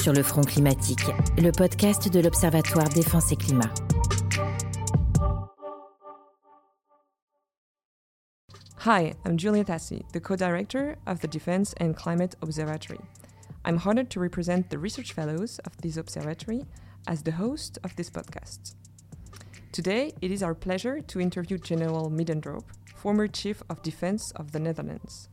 sur le front climatique, le podcast de l'Observatoire Défense et Climat. Hi, I'm Julia Tassi, the co-director of the Defense and Climate Observatory. I'm honored to represent the research fellows of this observatory as the host of this podcast. Today, it is our pleasure to interview General Middendorp, former Chief of Defense of the Netherlands.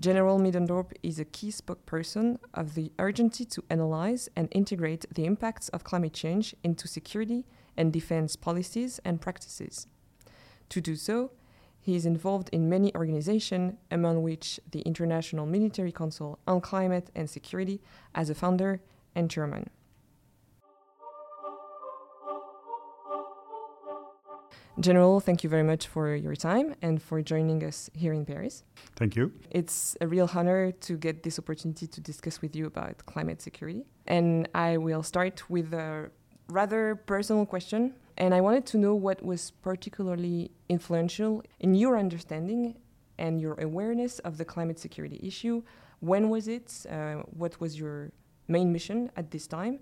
General Middendorp is a key spokesperson of the urgency to analyze and integrate the impacts of climate change into security and defense policies and practices. To do so, he is involved in many organizations, among which the International Military Council on Climate and Security as a founder and chairman. General, thank you very much for your time and for joining us here in Paris. Thank you. It's a real honor to get this opportunity to discuss with you about climate security. And I will start with a rather personal question. And I wanted to know what was particularly influential in your understanding and your awareness of the climate security issue. When was it? Uh, what was your main mission at this time?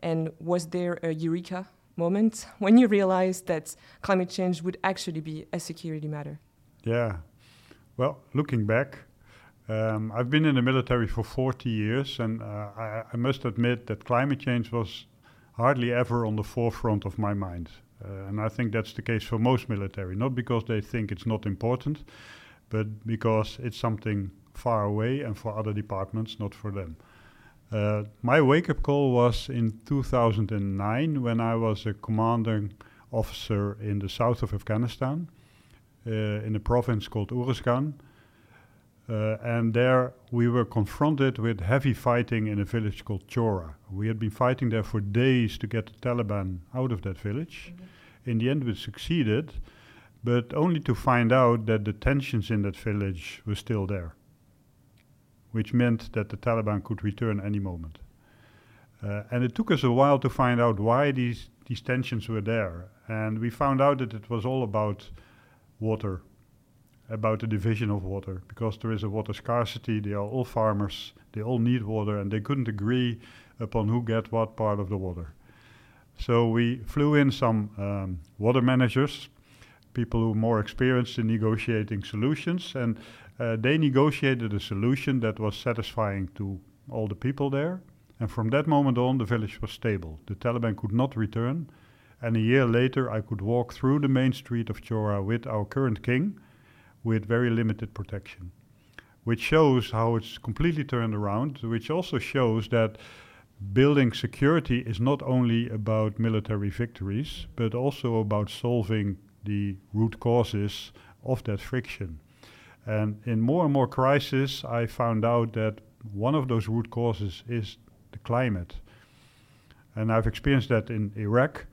And was there a eureka moment when you realized that climate change would actually be a security matter? Yeah. Well, looking back, um, I've been in the military for 40 years, and uh, I, I, must admit that climate change was hardly ever on the forefront of my mind. Uh, and I think that's the case for most military, not because they think it's not important, but because it's something far away and for other departments, not for them. Uh, my wake up call was in 2009 when I was a commanding officer in the south of Afghanistan uh, in a province called Uruzgan. Uh, and there we were confronted with heavy fighting in a village called Chora. We had been fighting there for days to get the Taliban out of that village. Mm-hmm. In the end, we succeeded, but only to find out that the tensions in that village were still there which meant that the Taliban could return any moment. Uh, and it took us a while to find out why these, these tensions were there. And we found out that it was all about water, about the division of water, because there is a water scarcity. They are all farmers, they all need water, and they couldn't agree upon who get what part of the water. So we flew in some um, water managers, people who are more experienced in negotiating solutions, and uh, they negotiated a solution that was satisfying to all the people there. And from that moment on, the village was stable. The Taliban could not return. And a year later, I could walk through the main street of Chora with our current king with very limited protection, which shows how it's completely turned around, which also shows that building security is not only about military victories, but also about solving the root causes of that friction. And in more and more crises, I found out that one of those root causes is the climate. And I've experienced that in Iraq,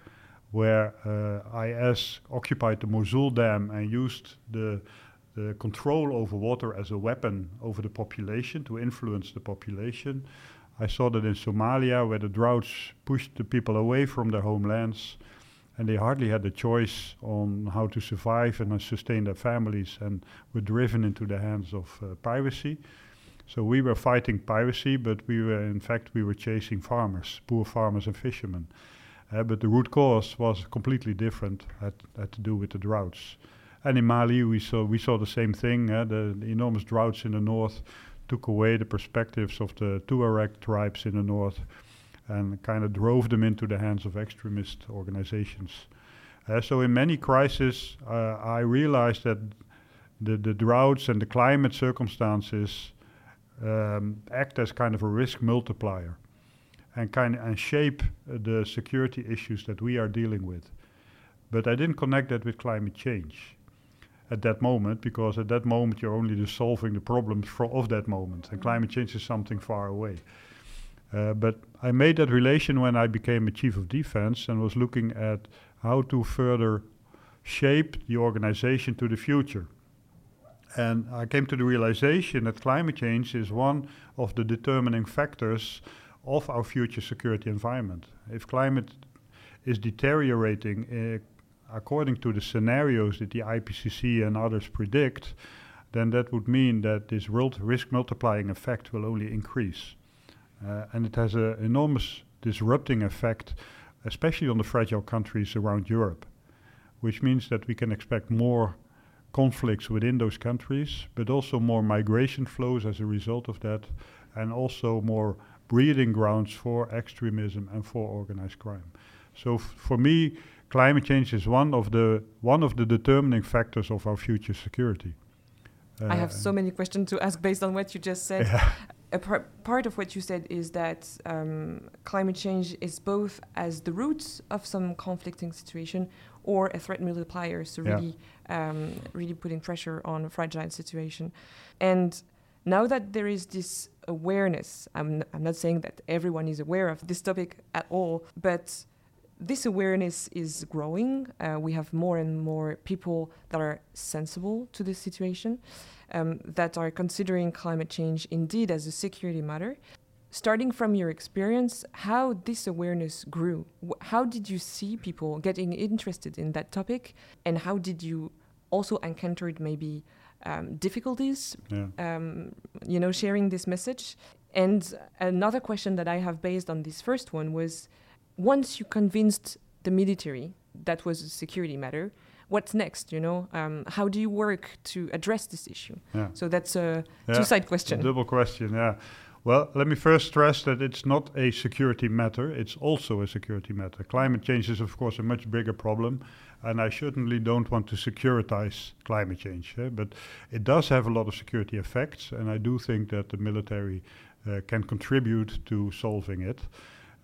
where uh, IS occupied the Mosul Dam and used the, the control over water as a weapon over the population to influence the population. I saw that in Somalia, where the droughts pushed the people away from their homelands and they hardly had a choice on how to survive and uh, sustain their families and were driven into the hands of uh, piracy. So we were fighting piracy, but we were, in fact, we were chasing farmers, poor farmers and fishermen. Uh, but the root cause was completely different, had, had to do with the droughts. And in Mali, we saw, we saw the same thing. Uh, the, the enormous droughts in the north took away the perspectives of the Tuareg tribes in the north and kind of drove them into the hands of extremist organizations. Uh, so in many crises, uh, I realized that the, the droughts and the climate circumstances um, act as kind of a risk multiplier and kind and shape uh, the security issues that we are dealing with. But I didn't connect that with climate change at that moment because at that moment you're only just solving the problems of that moment, and climate change is something far away. Uh, but I made that relation when I became a chief of defense and was looking at how to further shape the organization to the future. And I came to the realization that climate change is one of the determining factors of our future security environment. If climate is deteriorating uh, according to the scenarios that the IPCC and others predict, then that would mean that this world risk multiplying effect will only increase. Uh, and it has an enormous disrupting effect, especially on the fragile countries around Europe, which means that we can expect more conflicts within those countries, but also more migration flows as a result of that, and also more breeding grounds for extremism and for organized crime. So for me, climate change is one of the one of the determining factors of our future security. Uh, I have so many questions to ask based on what you just said. Yeah. A par part of what you said is that um, climate change is both as the roots of some conflicting situation or a threat multiplier, so yeah. really, um, really putting pressure on a fragile situation. And now that there is this awareness, I'm, I'm not saying that everyone is aware of this topic at all, but this awareness is growing. Uh, we have more and more people that are sensible to this situation, um, that are considering climate change indeed as a security matter. Starting from your experience, how this awareness grew? how did you see people getting interested in that topic? And how did you also encounter maybe um, difficulties, yeah. um, you know, sharing this message? And another question that I have based on this first one was once you convinced the military that was a security matter, what's next? You know, um, how do you work to address this issue? Yeah. So that's a yeah. two-side question. A double question, yeah. Well, let me first stress that it's not a security matter, it's also a security matter. Climate change is, of course, a much bigger problem, and I certainly don't want to securitize climate change, eh? but it does have a lot of security effects, and I do think that the military uh, can contribute to solving it.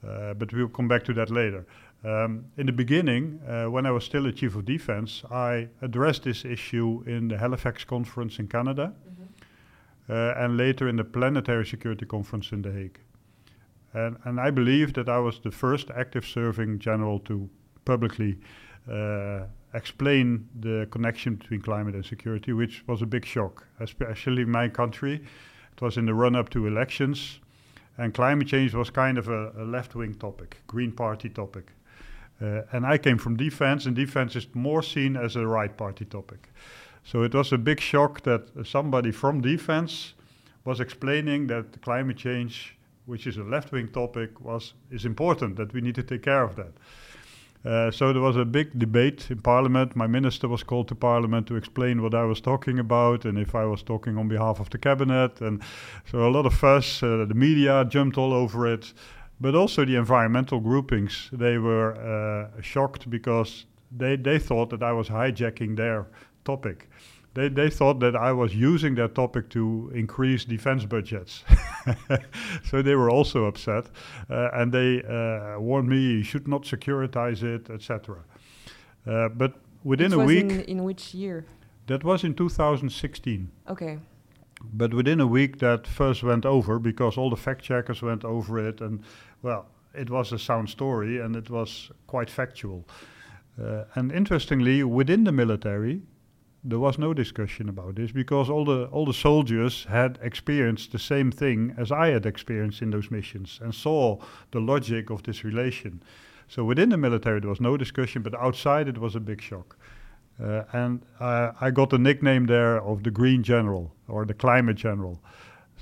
Uh, but we'll come back to that later. Um, in the beginning, uh, when I was still a chief of defense, I addressed this issue in the Halifax conference in Canada, mm-hmm. uh, and later in the Planetary Security Conference in The Hague. And, and I believe that I was the first active serving general to publicly uh, explain the connection between climate and security, which was a big shock, especially in my country. It was in the run up to elections. And climate change was kind of a, a left wing topic, Green Party topic. Uh, and I came from defense, and defense is more seen as a right party topic. So it was a big shock that somebody from defense was explaining that climate change, which is a left wing topic, was is important, that we need to take care of that. Uh, so there was a big debate in Parliament. My minister was called to Parliament to explain what I was talking about and if I was talking on behalf of the cabinet. And so a lot of fuss. Uh, the media jumped all over it, but also the environmental groupings. They were uh, shocked because they they thought that I was hijacking their topic they, they thought that I was using that topic to increase defense budgets. so they were also upset. Uh, and they uh, warned me you should not securitize it, etc. Uh, but within a week. In, in which year? That was in 2016. Okay. But within a week, that first went over because all the fact checkers went over it. And, well, it was a sound story and it was quite factual. Uh, and interestingly, within the military, there was no discussion about this because all the all the soldiers had experienced the same thing as I had experienced in those missions and saw the logic of this relation. So within the military there was no discussion, but outside it was a big shock. Uh, and I got the nickname there of the Green General or the Climate General.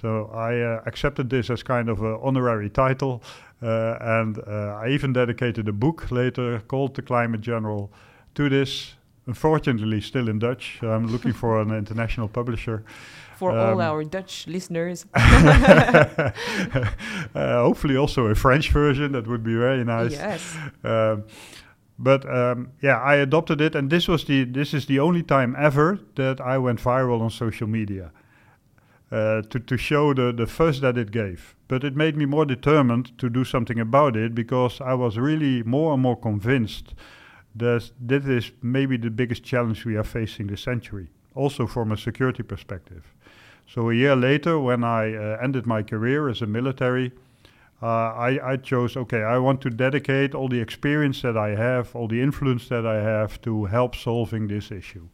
So I uh, accepted this as kind of an honorary title, uh, and uh, I even dedicated a book later called The Climate General to this unfortunately still in Dutch. I'm looking for an international publisher. For um, all our Dutch listeners. uh, hopefully also a French version. That would be very nice. Yes. Um, but um, yeah, I adopted it, and this was the this is the only time ever that I went viral on social media. Uh, to, to show the, the fuss that it gave. But it made me more determined to do something about it because I was really more and more convinced that this is maybe the biggest challenge we are facing this century, also from a security perspective. So a year later, when I uh, ended my career as a military, uh, I, I, chose, okay, I want to dedicate all the experience that I have, all the influence that I have to help solving this issue.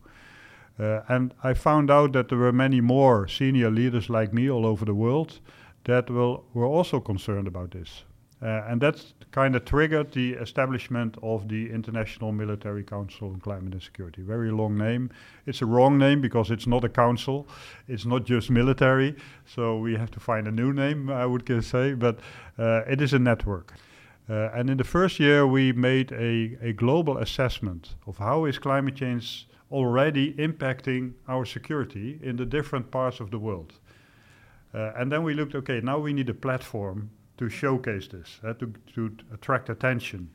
Uh, and I found out that there were many more senior leaders like me all over the world that will, were also concerned about this. Uh, and that's kind of triggered the establishment of the International Military Council on Climate and Security. Very long name. It's a wrong name because it's not a council. It's not just military. So we have to find a new name, I would say. But uh, it is a network. Uh, and in the first year, we made a, a global assessment of how is climate change already impacting our security in the different parts of the world. Uh, and then we looked, okay, now we need a platform to showcase this, uh, to, to attract attention.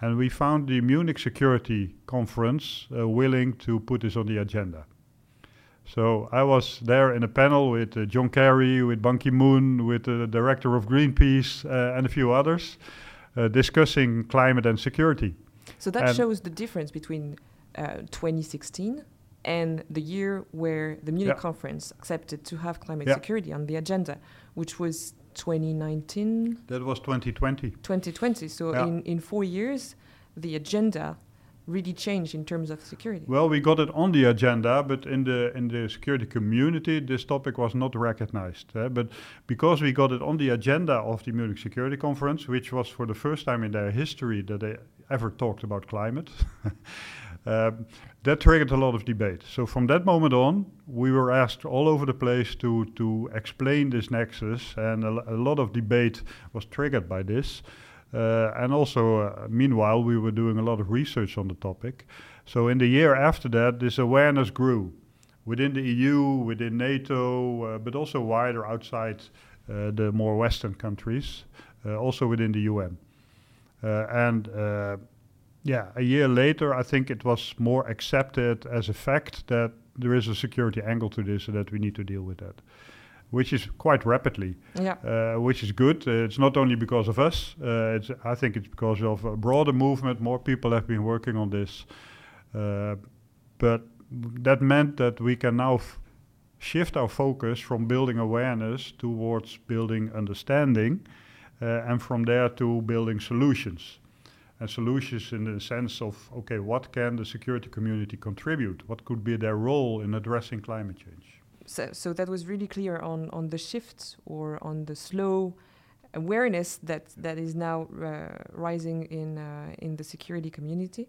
And we found the Munich Security Conference uh, willing to put this on the agenda. So I was there in a panel with uh, John Kerry, with Ban Ki-moon, with the director of Greenpeace, uh, and a few others, uh, discussing climate and security. So that and shows the difference between uh, 2016 and the year where the Munich yeah. conference accepted to have climate yeah. security on the agenda, which was 2019. That was 2020. 2020. So yeah. in, in four years, the agenda really changed in terms of security. Well, we got it on the agenda, but in the in the security community, this topic was not recognized. Eh? But because we got it on the agenda of the Munich Security Conference, which was for the first time in their history that they ever talked about climate. Um, that triggered a lot of debate. So from that moment on, we were asked all over the place to to explain this nexus, and a, a lot of debate was triggered by this. Uh, and also, uh, meanwhile, we were doing a lot of research on the topic. So in the year after that, this awareness grew within the EU, within NATO, uh, but also wider outside uh, the more Western countries, uh, also within the UN. Uh, and yeah, a year later, I think it was more accepted as a fact that there is a security angle to this and that we need to deal with that, which is quite rapidly. Yeah. Uh, which is good. Uh, it's not only because of us. Uh, it's I think it's because of a broader movement. More people have been working on this, uh, but that meant that we can now shift our focus from building awareness towards building understanding, uh, and from there to building solutions and solutions in the sense of okay, what can the security community contribute? What could be their role in addressing climate change? So, so that was really clear on, on the shift or on the slow awareness that, that is now uh, rising in, uh, in the security community.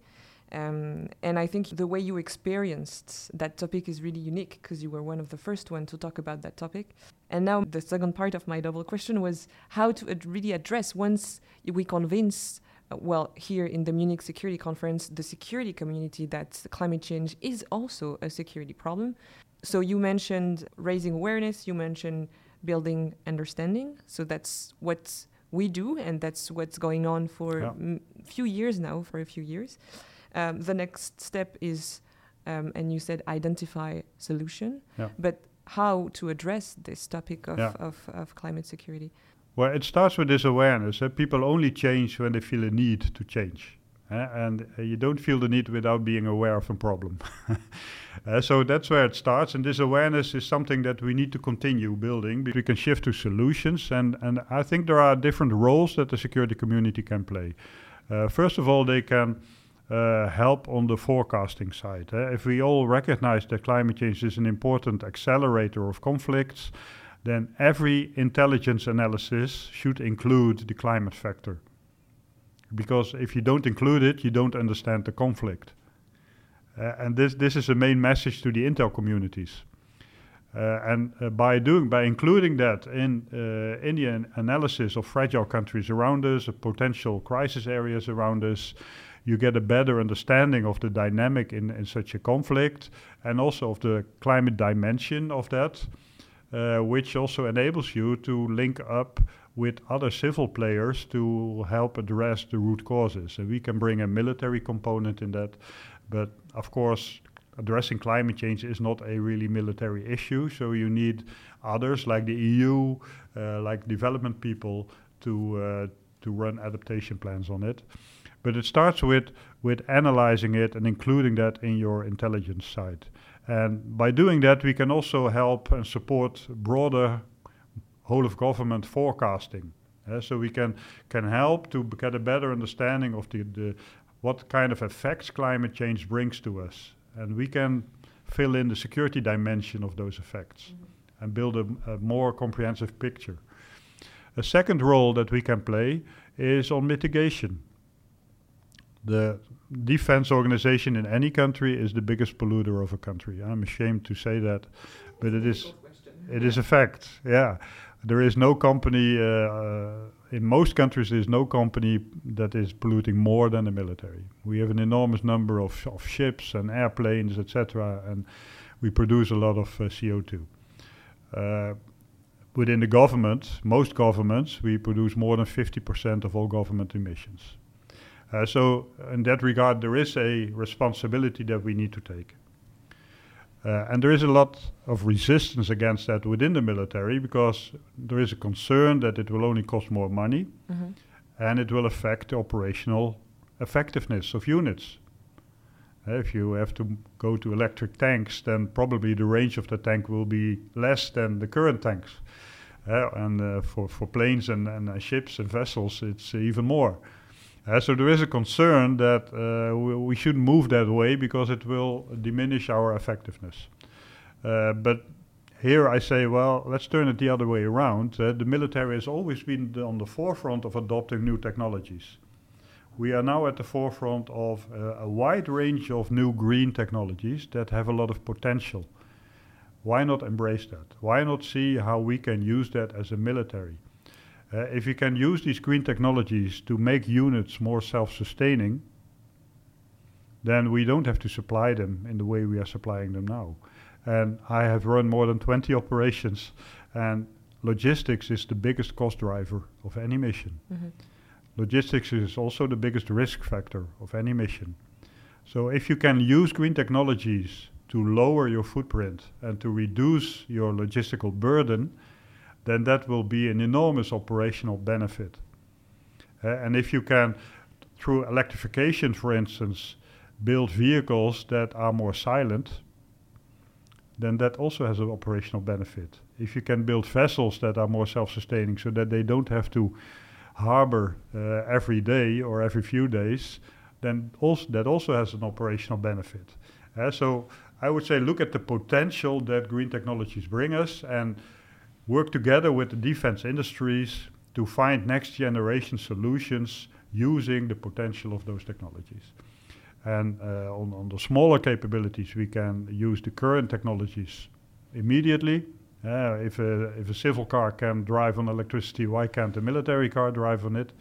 Um, and I think the way you experienced that topic is really unique because you were one of the first one to talk about that topic. And now the second part of my double question was how to ad really address once we convince well, here in the Munich Security Conference, the security community that climate change is also a security problem. So you mentioned raising awareness, you mentioned building understanding. So that's what we do, and that's what's going on for a yeah. few years now, for a few years. Um, the next step is, um, and you said identify solution, yeah. but how to address this topic of, yeah. of, of climate security? Well, it starts with this awareness. Uh, people only change when they feel a need to change. Uh, and uh, you don't feel the need without being aware of a problem. Uh, so that's where it starts. And this awareness is something that we need to continue building. We can shift to solutions. And, and I think there are different roles that the security community can play. Uh, first of all, they can uh, help on the forecasting side. if we all recognize that climate change is an important accelerator of conflicts, then every intelligence analysis should include the climate factor. Because if you don't include it, you don't understand the conflict. Uh, and this, this is a main message to the intel communities. Uh, and uh, by doing by including that in uh, the analysis of fragile countries around us, of potential crisis areas around us, you get a better understanding of the dynamic in, in such a conflict, and also of the climate dimension of that uh, which also enables you to link up with other civil players to help address the root causes. And we can bring a military component in that, but of course, addressing climate change is not a really military issue. So you need others like the EU, uh, like development people, to uh, to run adaptation plans on it. But it starts with with analyzing it and including that in your intelligence side. And by doing that, we can also help and support broader whole of government forecasting. Uh, so we can can help to get a better understanding of the, the what kind of effects climate change brings to us, and we can fill in the security dimension of those effects mm-hmm. and build a, a, more comprehensive picture. A second role that we can play is on mitigation. The defense organization in any country is the biggest polluter of a country. I'm ashamed to say that, but it is it is a fact. Yeah, there is no company uh, in most countries. There is no company that is polluting more than the military. We have an enormous number of, of ships and airplanes, etc., and we produce a lot of uh, CO2. Uh, within the government, most governments, we produce more than 50% of all government emissions. Uh, so, in that regard, there is a responsibility that we need to take. Uh, and there is a lot of resistance against that within the military because there is a concern that it will only cost more money mm-hmm. and it will affect the operational effectiveness of units. Uh, if you have to go to electric tanks, then probably the range of the tank will be less than the current tanks. Uh, and uh, for, for planes and, and ships and vessels, it's even more. Uh, so there is a concern that uh, we, we shouldn't move that way because it will diminish our effectiveness. Uh, but here I say, well, let's turn it the other way around. Uh, the military has always been on the forefront of adopting new technologies. We are now at the forefront of uh, a wide range of new green technologies that have a lot of potential. Why not embrace that? Why not see how we can use that as a military? Uh, if you can use these green technologies to make units more self-sustaining, then we don't have to supply them in the way we are supplying them now. And I have run more than 20 operations, and logistics is the biggest cost driver of any mission. Mm-hmm. Logistics is also the biggest risk factor of any mission. So if you can use green technologies to lower your footprint and to reduce your logistical burden, then that will be an enormous operational benefit. Uh, and if you can, through electrification, for instance, build vehicles that are more silent, then that also has an operational benefit. If you can build vessels that are more self-sustaining so that they don't have to harbor uh, every day or every few days, then also that also has an operational benefit. Uh, so I would say look at the potential that green technologies bring us and work together with the defense industries to find next generation solutions using the potential of those technologies. And uh, on, on the smaller capabilities, we can use the current technologies immediately. Uh, if, a, if a civil car can drive on electricity, why can't a military car drive on it?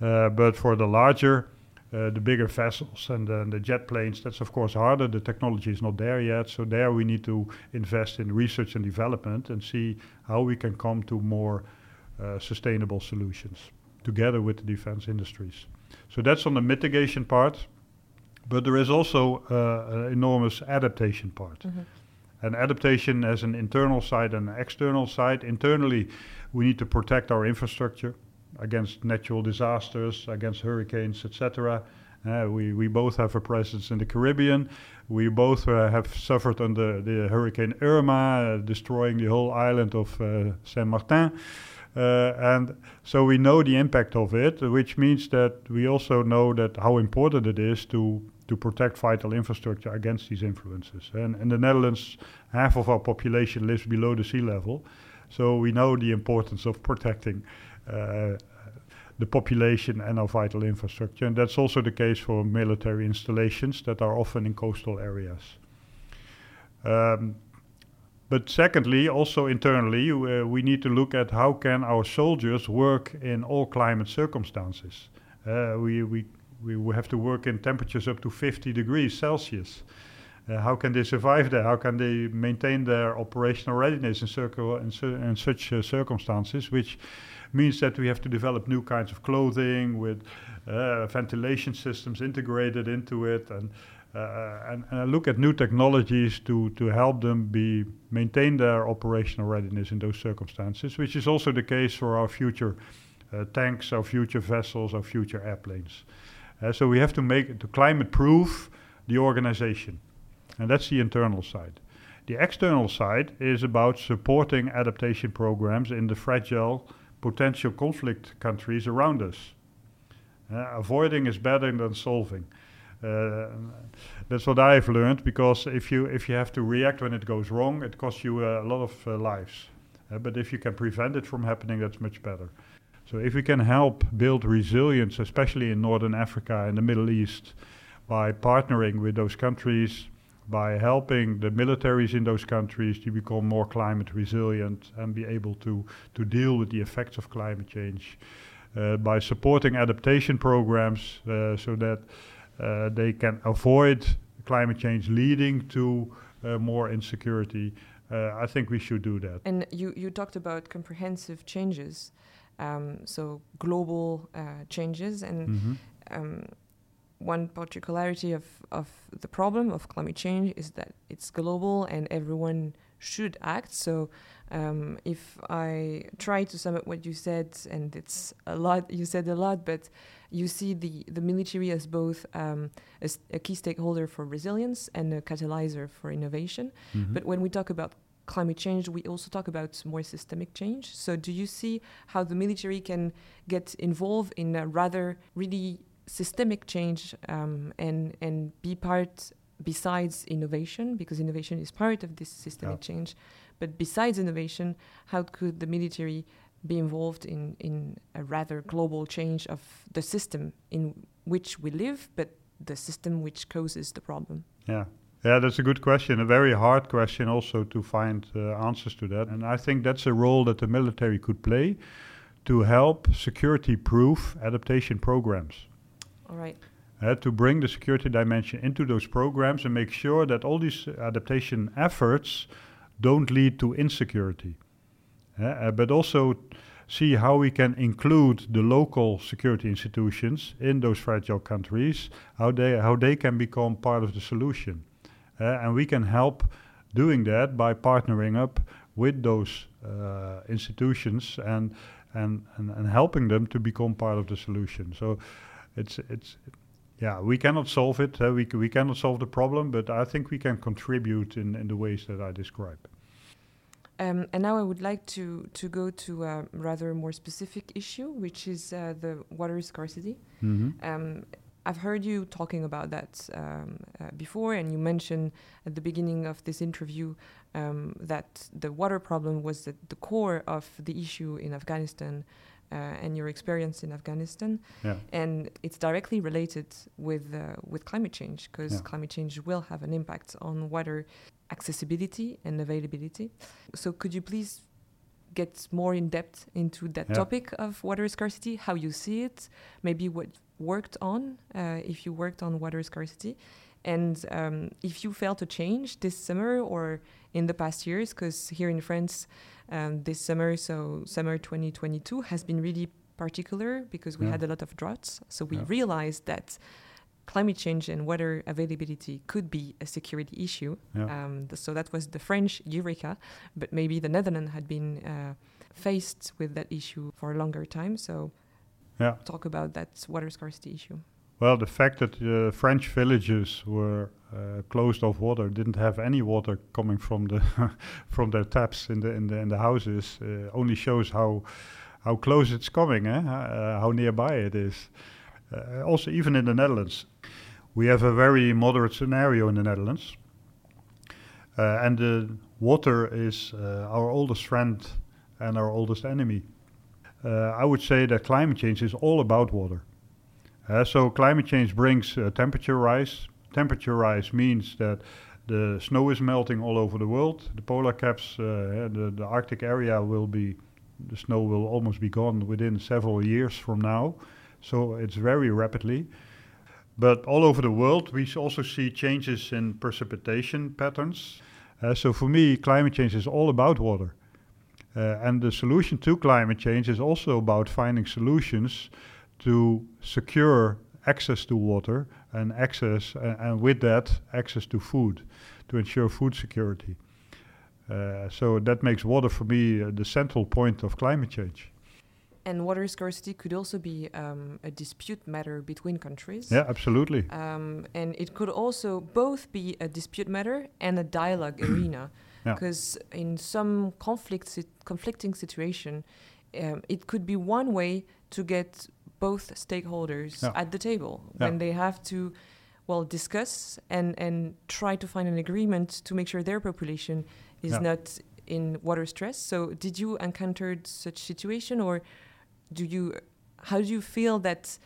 Uh, but for the larger uh, the bigger vessels and uh, the jet planes, that's of course harder. The technology is not there yet. So there we need to invest in research and development and see how we can come to more uh, sustainable solutions together with the defense industries. So that's on the mitigation part. But there is also uh, an enormous adaptation part. Mm-hmm. And adaptation as an internal side and an external side. Internally, we need to protect our infrastructure against natural disasters, against hurricanes, etc. Uh, we, we both have a presence in the Caribbean. We both uh, have suffered under the Hurricane Irma, uh, destroying the whole island of uh, Saint Martin. Uh, and so we know the impact of it, which means that we also know that how important it is to to protect vital infrastructure against these influences. And in the Netherlands, half of our population lives below the sea level, so we know the importance of protecting the population and our vital infrastructure. And that's also the case for military installations that are often in coastal areas. Um, but secondly, also internally, uh, we need to look at how can our soldiers work in all climate circumstances. Uh, we, we, we have to work in temperatures up to 50 degrees Celsius. Uh, how can they survive there? How can they maintain their operational readiness in, circle, in, in such uh, circumstances, which means that we have to develop new kinds of clothing with uh, ventilation systems integrated into it and uh, and, and, look at new technologies to, to help them be maintain their operational readiness in those circumstances, which is also the case for our future uh, tanks, our future vessels, our future airplanes. Uh, so we have to make to climate proof the organization, and that's the internal side. The external side is about supporting adaptation programs in the fragile potential conflict countries around us. Uh, avoiding is better than solving. Uh, that's what I've learned because if you if you have to react when it goes wrong, it costs you a lot of uh, lives. Uh, but if you can prevent it from happening, that's much better. So if we can help build resilience, especially in Northern Africa and the Middle East, by partnering with those countries, by helping the militaries in those countries to become more climate resilient and be able to, to deal with the effects of climate change, uh, by supporting adaptation programs uh, so that uh, they can avoid climate change leading to uh, more insecurity. Uh, I think we should do that. And you, you talked about comprehensive changes, um, so global uh, changes, and Mhm. um, one particularity of, of the problem of climate change is that it's global and everyone should act. So, um, if I try to sum up what you said, and it's a lot, you said a lot, but you see the, the military as both um, a, a key stakeholder for resilience and a catalyzer for innovation. Mhm. But when we talk about climate change, we also talk about more systemic change. So, do you see how the military can get involved in a rather really systemic change um, and and be part besides innovation because innovation is part of this systemic Yeah. change. But besides innovation, how could the military be involved in in a rather global change of the system in which we live, but the system which causes the problem? Yeah. Yeah, that's a good question. A very hard question also to find uh, answers to that. And I think that's a role that the military could play to help security proof adaptation programs. All right. Uh, to bring the security dimension into those programs and make sure that all these adaptation efforts don't lead to insecurity. Uh, uh, but also see how we can include the local security institutions in those fragile countries, how they, how they can become part of the solution. Uh, and we can help doing that by partnering up with those uh, institutions and, and, and, and helping them to become part of the solution. So it's, it's, yeah, we cannot solve it. Uh, we, we cannot solve the problem, but I think we can contribute in, in the ways that I described. Um, and now I would like to, to go to a rather more specific issue, which is uh, the water scarcity. Mm-hmm. Um, I've heard you talking about that um, uh, before, and you mentioned at the beginning of this interview um, that the water problem was at the core of the issue in Afghanistan and your experience in Afghanistan. Yeah. And it's directly related with, uh, with climate change, because Yeah. climate change will have an impact on water accessibility and availability. So, could you please get more in depth into that Yeah. topic of water scarcity, how you see it, maybe what worked on, uh, if you worked on water scarcity, and um, if you felt a change this summer or in the past years, because here in France, um, this summer, so summer 2022, has been really particular because we Yeah. had a lot of droughts. So we Yeah. realized that climate change and water availability could be a security issue. Yeah. Um, th- so that was the French eureka, but maybe the Netherlands had been uh, faced with that issue for a longer time. So Yeah. talk about that water scarcity issue. Well, the fact that uh, French villages were uh, closed off water, didn't have any water coming from the from their taps in the in the in the houses, uh, only shows how how close it's coming, eh? uh, how nearby it is. Uh, also, even in the Netherlands, we have a very moderate scenario in the Netherlands, uh, and the water is uh, our oldest friend and our oldest enemy. I would say that climate change is all about water. Uh, so climate change brings uh, temperature rise. Temperature rise means that the snow is melting all over the world. The polar caps, uh, the, the Arctic area will be, the snow will almost be gone within several years from now. So it's very rapidly. But all over the world, we also see changes in precipitation patterns. Uh, so for me, climate change is all about water. Uh, and the solution to climate change is also about finding solutions to secure access to water and access, uh, and with that, access to food, to ensure food security. Uh, so that makes water for me uh, the central point of climate change. And water scarcity could also be um, a dispute matter between countries. Yeah, absolutely. Um, and it could also both be a dispute matter and a dialogue arena. Yeah. Because in some conflict sit- conflicting situation, um, it could be one way to get both stakeholders Yeah. at the table Yeah. when they have to, well, discuss and, and try to find an agreement to make sure their population is Yeah. not in water stress. So, did you encounter such situation, or do you? How do you feel that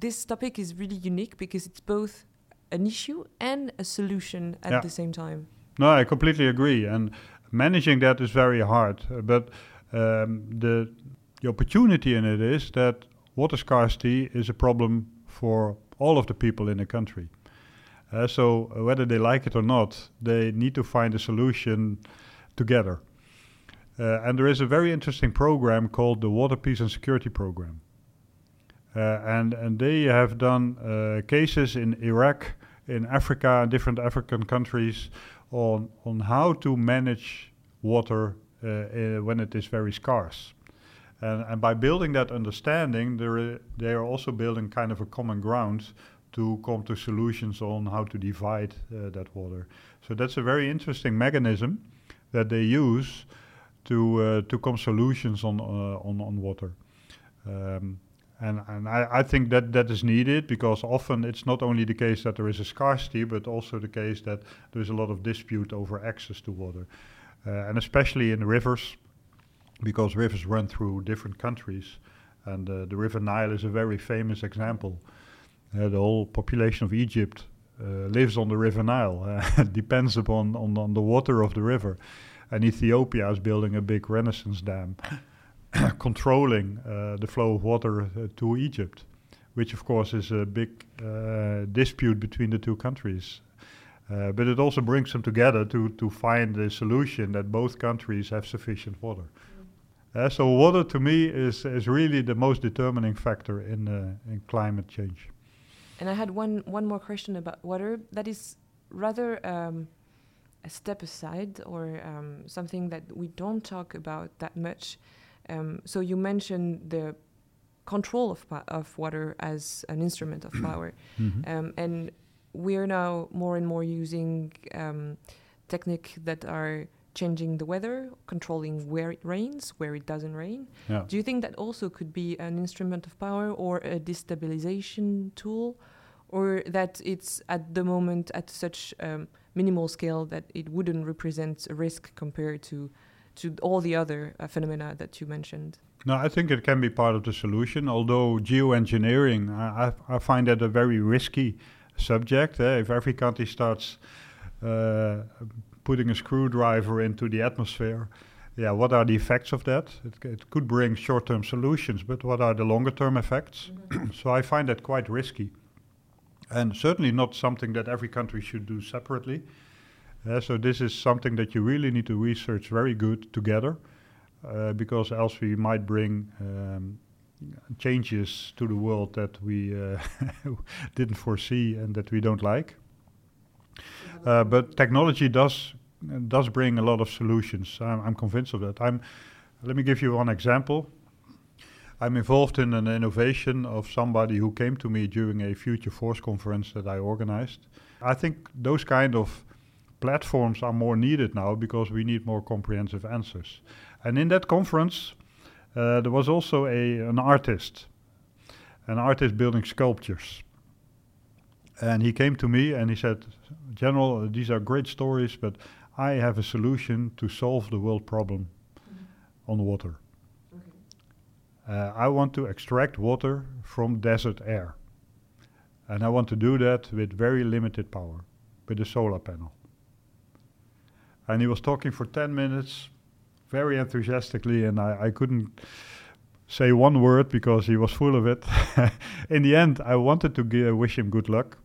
this topic is really unique because it's both an issue and a solution at the same time? No, I completely agree. And managing that is very hard. But um, the the opportunity in it is that water scarcity is a problem for all of the people in the country. Uh, so whether they like it or not, they need to find a solution together. Uh, and there is a very interesting program called the Water Peace and Security Program. Uh, and and they have done uh, cases in Iraq, in Africa, and different African countries, on on how to manage water uh, uh, when it is very scarce. And, and by building that understanding, they're, they are also building kind of a common ground to come to solutions on how to divide uh, that water. So that's a very interesting mechanism that they use to uh, to come solutions on uh, on on water. Um, and and I, I think that that is needed because often it's not only the case that there is a scarcity, but also the case that there is a lot of dispute over access to water, uh, and especially in rivers, because rivers run through different countries, and uh, the River Nile is a very famous example. Uh, the whole population of Egypt uh, lives on the River Nile, uh, depends upon on, on the water of the river, and Ethiopia is building a big Renaissance dam controlling uh, the flow of water to Egypt, which of course is a big dispute between the two countries. Uh, but it also brings them together to, to find a solution that both countries have sufficient water. Uh, so water to me is, is really the most determining factor in, uh, in climate change. And I had one one more question about water that is rather um, a step aside or um, something that we don't talk about that much. Um, so you mentioned the control of of water as an instrument of power, um, and we're now more and more using um, technique that are changing the weather, controlling where it rains, where it doesn't rain. Yeah. Do you think that also could be an instrument of power or a destabilization tool, or that it's at the moment at such um, minimal scale that it wouldn't represent a risk compared to to all the other uh, phenomena that you mentioned? No, I think it can be part of the solution. Although geoengineering, I, I, I find that a very risky subject. eh. if every country starts uh, putting a screwdriver into the atmosphere, yeah, what are the effects of that? It, it could bring short-term solutions, but what are the longer-term effects? so I find that quite risky, and certainly not something that every country should do separately. Uh, so this is something that you really need to research very good together uh, because else we might bring um, changes to the world that we uh, didn't foresee and that we don't like. Uh, but technology does does bring a lot of solutions. I'm, I'm convinced of that. I'm. Let me give you one example. I'm involved in an innovation of somebody who came to me during a Future Force conference that I organized. I think those kind of platforms are more needed now because we need more comprehensive answers. And in that conference, uh, there was also a an artist, an artist building sculptures. And he came to me and he said, General, these are great stories, but I have a solution to solve the world problem on water. Uh, I want to extract water from desert air. And I want to do that with very limited power, with a solar panel. And he was talking for 10 minutes, very enthusiastically, and I, I couldn't say one word because he was full of it. In the end, I wanted to gi- wish him good luck.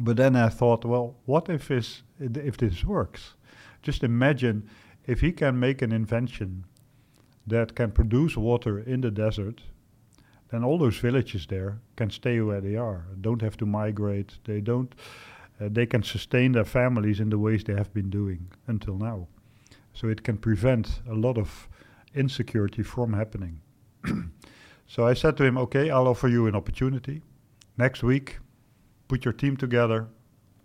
But then I thought, well, what if this, if this works? Just imagine if he can make an invention that can produce water in the desert, then all those villages there can stay where they are, don't have to migrate. They don't. Uh, they can sustain their families in the ways they have been doing until now. So it can prevent a lot of insecurity from happening. so I said to him, "Okay, I'll offer you an opportunity. Next week, put your team together.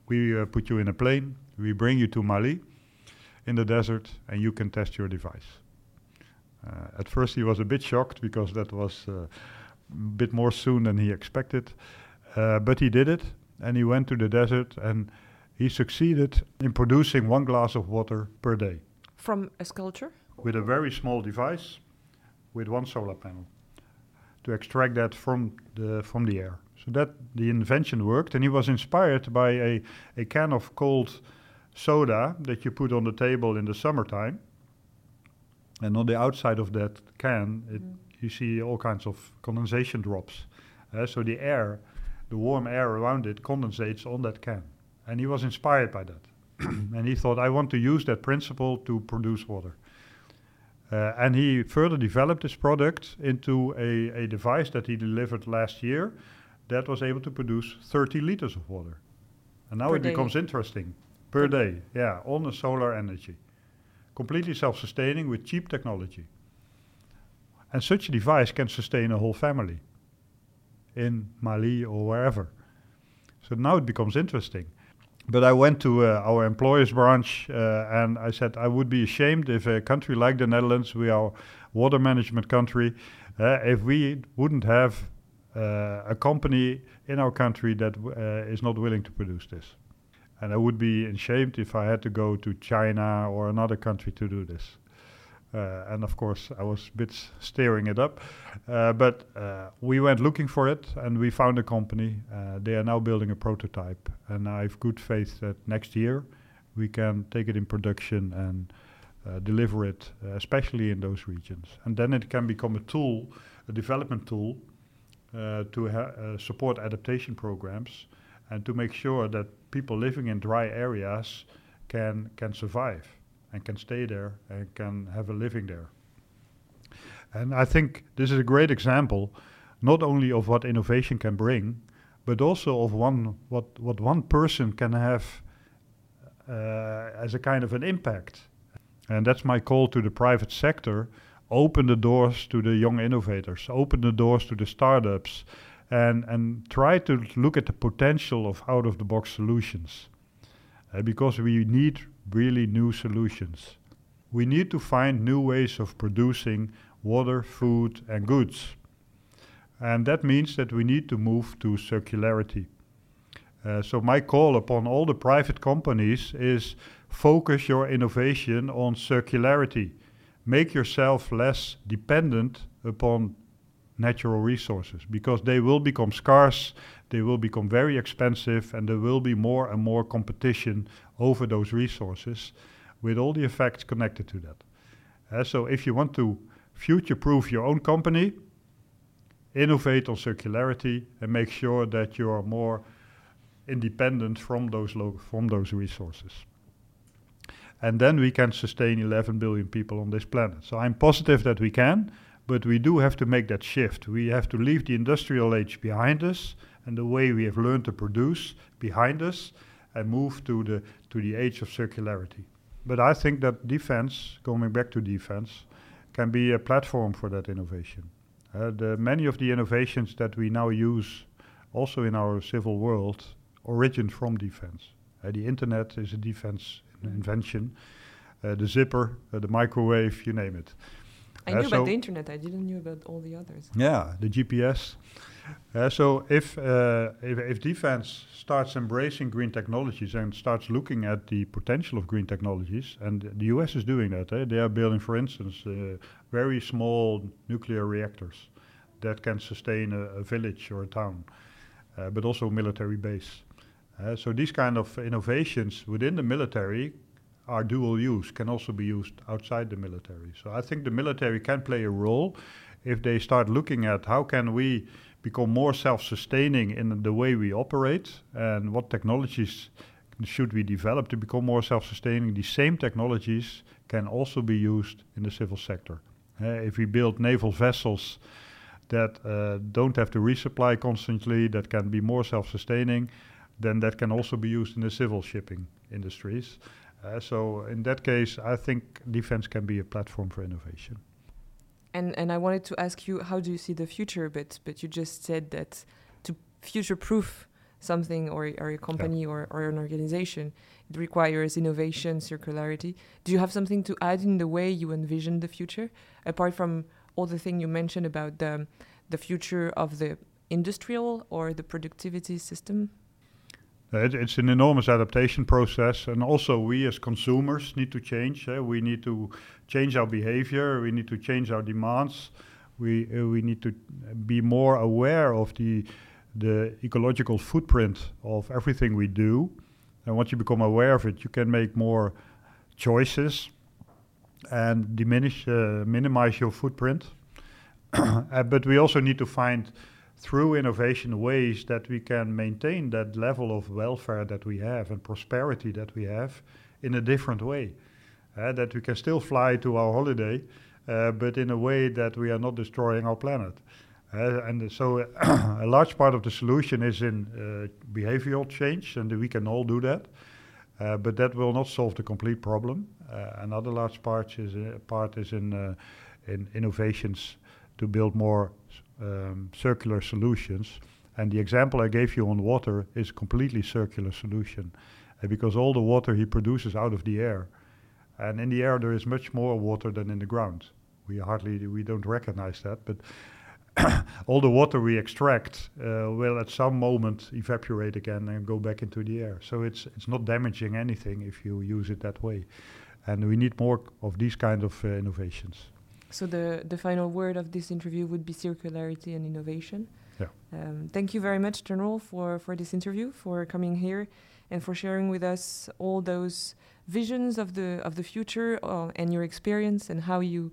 We uh, put you in a plane. We bring you to Mali, in the desert, and you can test your device." Uh, at first, he was a bit shocked because that was uh, a bit more soon than he expected. Uh, but he did it, and he went to the desert, and he succeeded in producing one glass of water per day. From a sculpture? With a very small device, with one solar panel, to extract that from the from the air. So that the invention worked, and he was inspired by a, a can of cold soda that you put on the table in the summertime. And on the outside of that can, it, mm. you see all kinds of condensation drops. Uh, so the air, the warm air around it, condensates on that can. And he was inspired by that. and he thought, I want to use that principle to produce water. Uh, and he further developed this product into a, a device that he delivered last year that was able to produce 30 liters of water. And now per it day. becomes interesting. Per day, yeah, on the solar energy. Completely self sustaining with cheap technology. And such a device can sustain a whole family in Mali or wherever. So now it becomes interesting. But I went to uh, our employers branch uh, and I said I would be ashamed if a country like the Netherlands, we are a water management country, uh, if we wouldn't have a company in our country that uh, is not willing to produce this. And I would be ashamed if I had to go to China or another country to do this. Uh, and of course, I was a bit steering it up. Uh, but uh, we went looking for it and we found a company. Uh, they are now building a prototype. And I have good faith that next year we can take it in production and uh, deliver it, uh, especially in those regions. And then it can become a tool, a development tool, to support adaptation programs and to make sure that people living in dry areas can, can survive and can stay there and can have a living there. And I think this is a great example, not only of what innovation can bring, but also of one what what one person can have uh, as a kind of an impact. And that's my call to the private sector: open the doors to the young innovators, open the doors to the startups, and and try to look at the potential of out-of-the-box solutions, uh, because we need really new solutions. We need to find new ways of producing water, food, and goods. And that means that we need to move to circularity. Uh, so, my call upon all the private companies is focus your innovation on circularity. Make yourself less dependent upon natural resources because they will become scarce, they will become very expensive, and there will be more and more competition over those resources with all the effects connected to that. Uh, so, if you want to future proof your own company, innovate on circularity, and make sure that you are more independent from those, from those resources. And then we can sustain 11 billion people on this planet. So I'm positive that we can, but we do have to make that shift. We have to leave the industrial age behind us and the way we have learned to produce behind us and move to the to the age of circularity. But I think that defense, coming back to defense, can be a platform for that innovation. Uh, the, many of the innovations that we now use also in our civil world origin from defense. Uh, the internet is a defense invention. Uh, the zipper, uh, the microwave, you name it. I uh, knew so about the internet. I didn't know about all the others. Yeah, the GPS. Uh, so if, uh, if, if defense starts embracing green technologies and starts looking at the potential of green technologies, and the U.S. is doing that, eh? they are building, for instance, uh, very small nuclear reactors that can sustain a, a village or a town, but also a military base. Uh, so these kind of innovations within the military are dual use, can also be used outside the military. So I think the military can play a role if they start looking at how can we become more self-sustaining in the way we operate and what technologies should we develop to become more self-sustaining. These same technologies can also be used in the civil sector. Uh, if we build naval vessels that uh, don't have to resupply constantly, that can be more self-sustaining, then that can also be used in the civil shipping industries. Uh, so in that case, I think defense can be a platform for innovation. And and I wanted to ask you, how do you see the future? But but you just said that to future-proof something or, or a company yeah. or, or an organization, it requires innovation, circularity. Do you have something to add in the way you envision the future, apart from all the thing you mentioned about the the future of the industrial or the productivity system? It, it's an enormous adaptation process, and also we as consumers need to change. Uh, we need to change our behavior. We need to change our demands. We uh, we need to be more aware of the the ecological footprint of everything we do. And once you become aware of it, you can make more choices and diminish, uh, minimize your footprint. uh, but we also need to find through innovation ways that we can maintain that level of welfare that we have and prosperity that we have in a different way. Uh, that we can still fly to our holiday, uh, but in a way that we are not destroying our planet. Uh, and so a large part of the solution is in uh, behavioral change, and we can all do that. Uh, but that will not solve the complete problem. Uh, another large part is, part is in, in innovations to build more um, circular solutions. And the example I gave you on water is a completely circular solution uh, because all the water he produces out of the air. And in the air there is much more water than in the ground. We hardly we don't recognize that, but all the water we extract uh, will at some moment evaporate again and go back into the air. So it's it's not damaging anything if you use it that way. And we need more of these kind of uh, innovations. So the, the final word of this interview would be circularity and innovation. Yeah. Um, thank you very much, General, for, for this interview, for coming here, and for sharing with us all those visions of the of the future uh, and your experience and how you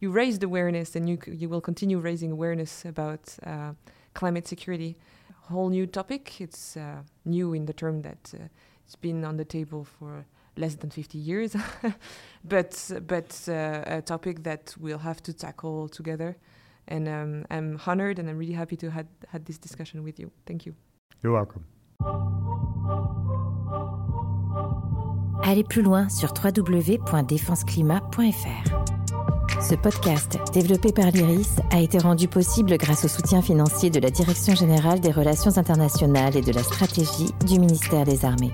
you raised awareness and you you will continue raising awareness about uh, climate security. Whole new topic. It's uh, new in the term that uh, it's been on the table for less than 50 years, but but uh, a topic that we'll have to tackle together. And um, I'm honored and I'm really happy to had had this discussion with you. Thank you. You're welcome. Allez plus loin sur www.défenseclimat.fr. Ce podcast, développé par l'IRIS, a été rendu possible grâce au soutien financier de la Direction générale des relations internationales et de la stratégie du ministère des Armées.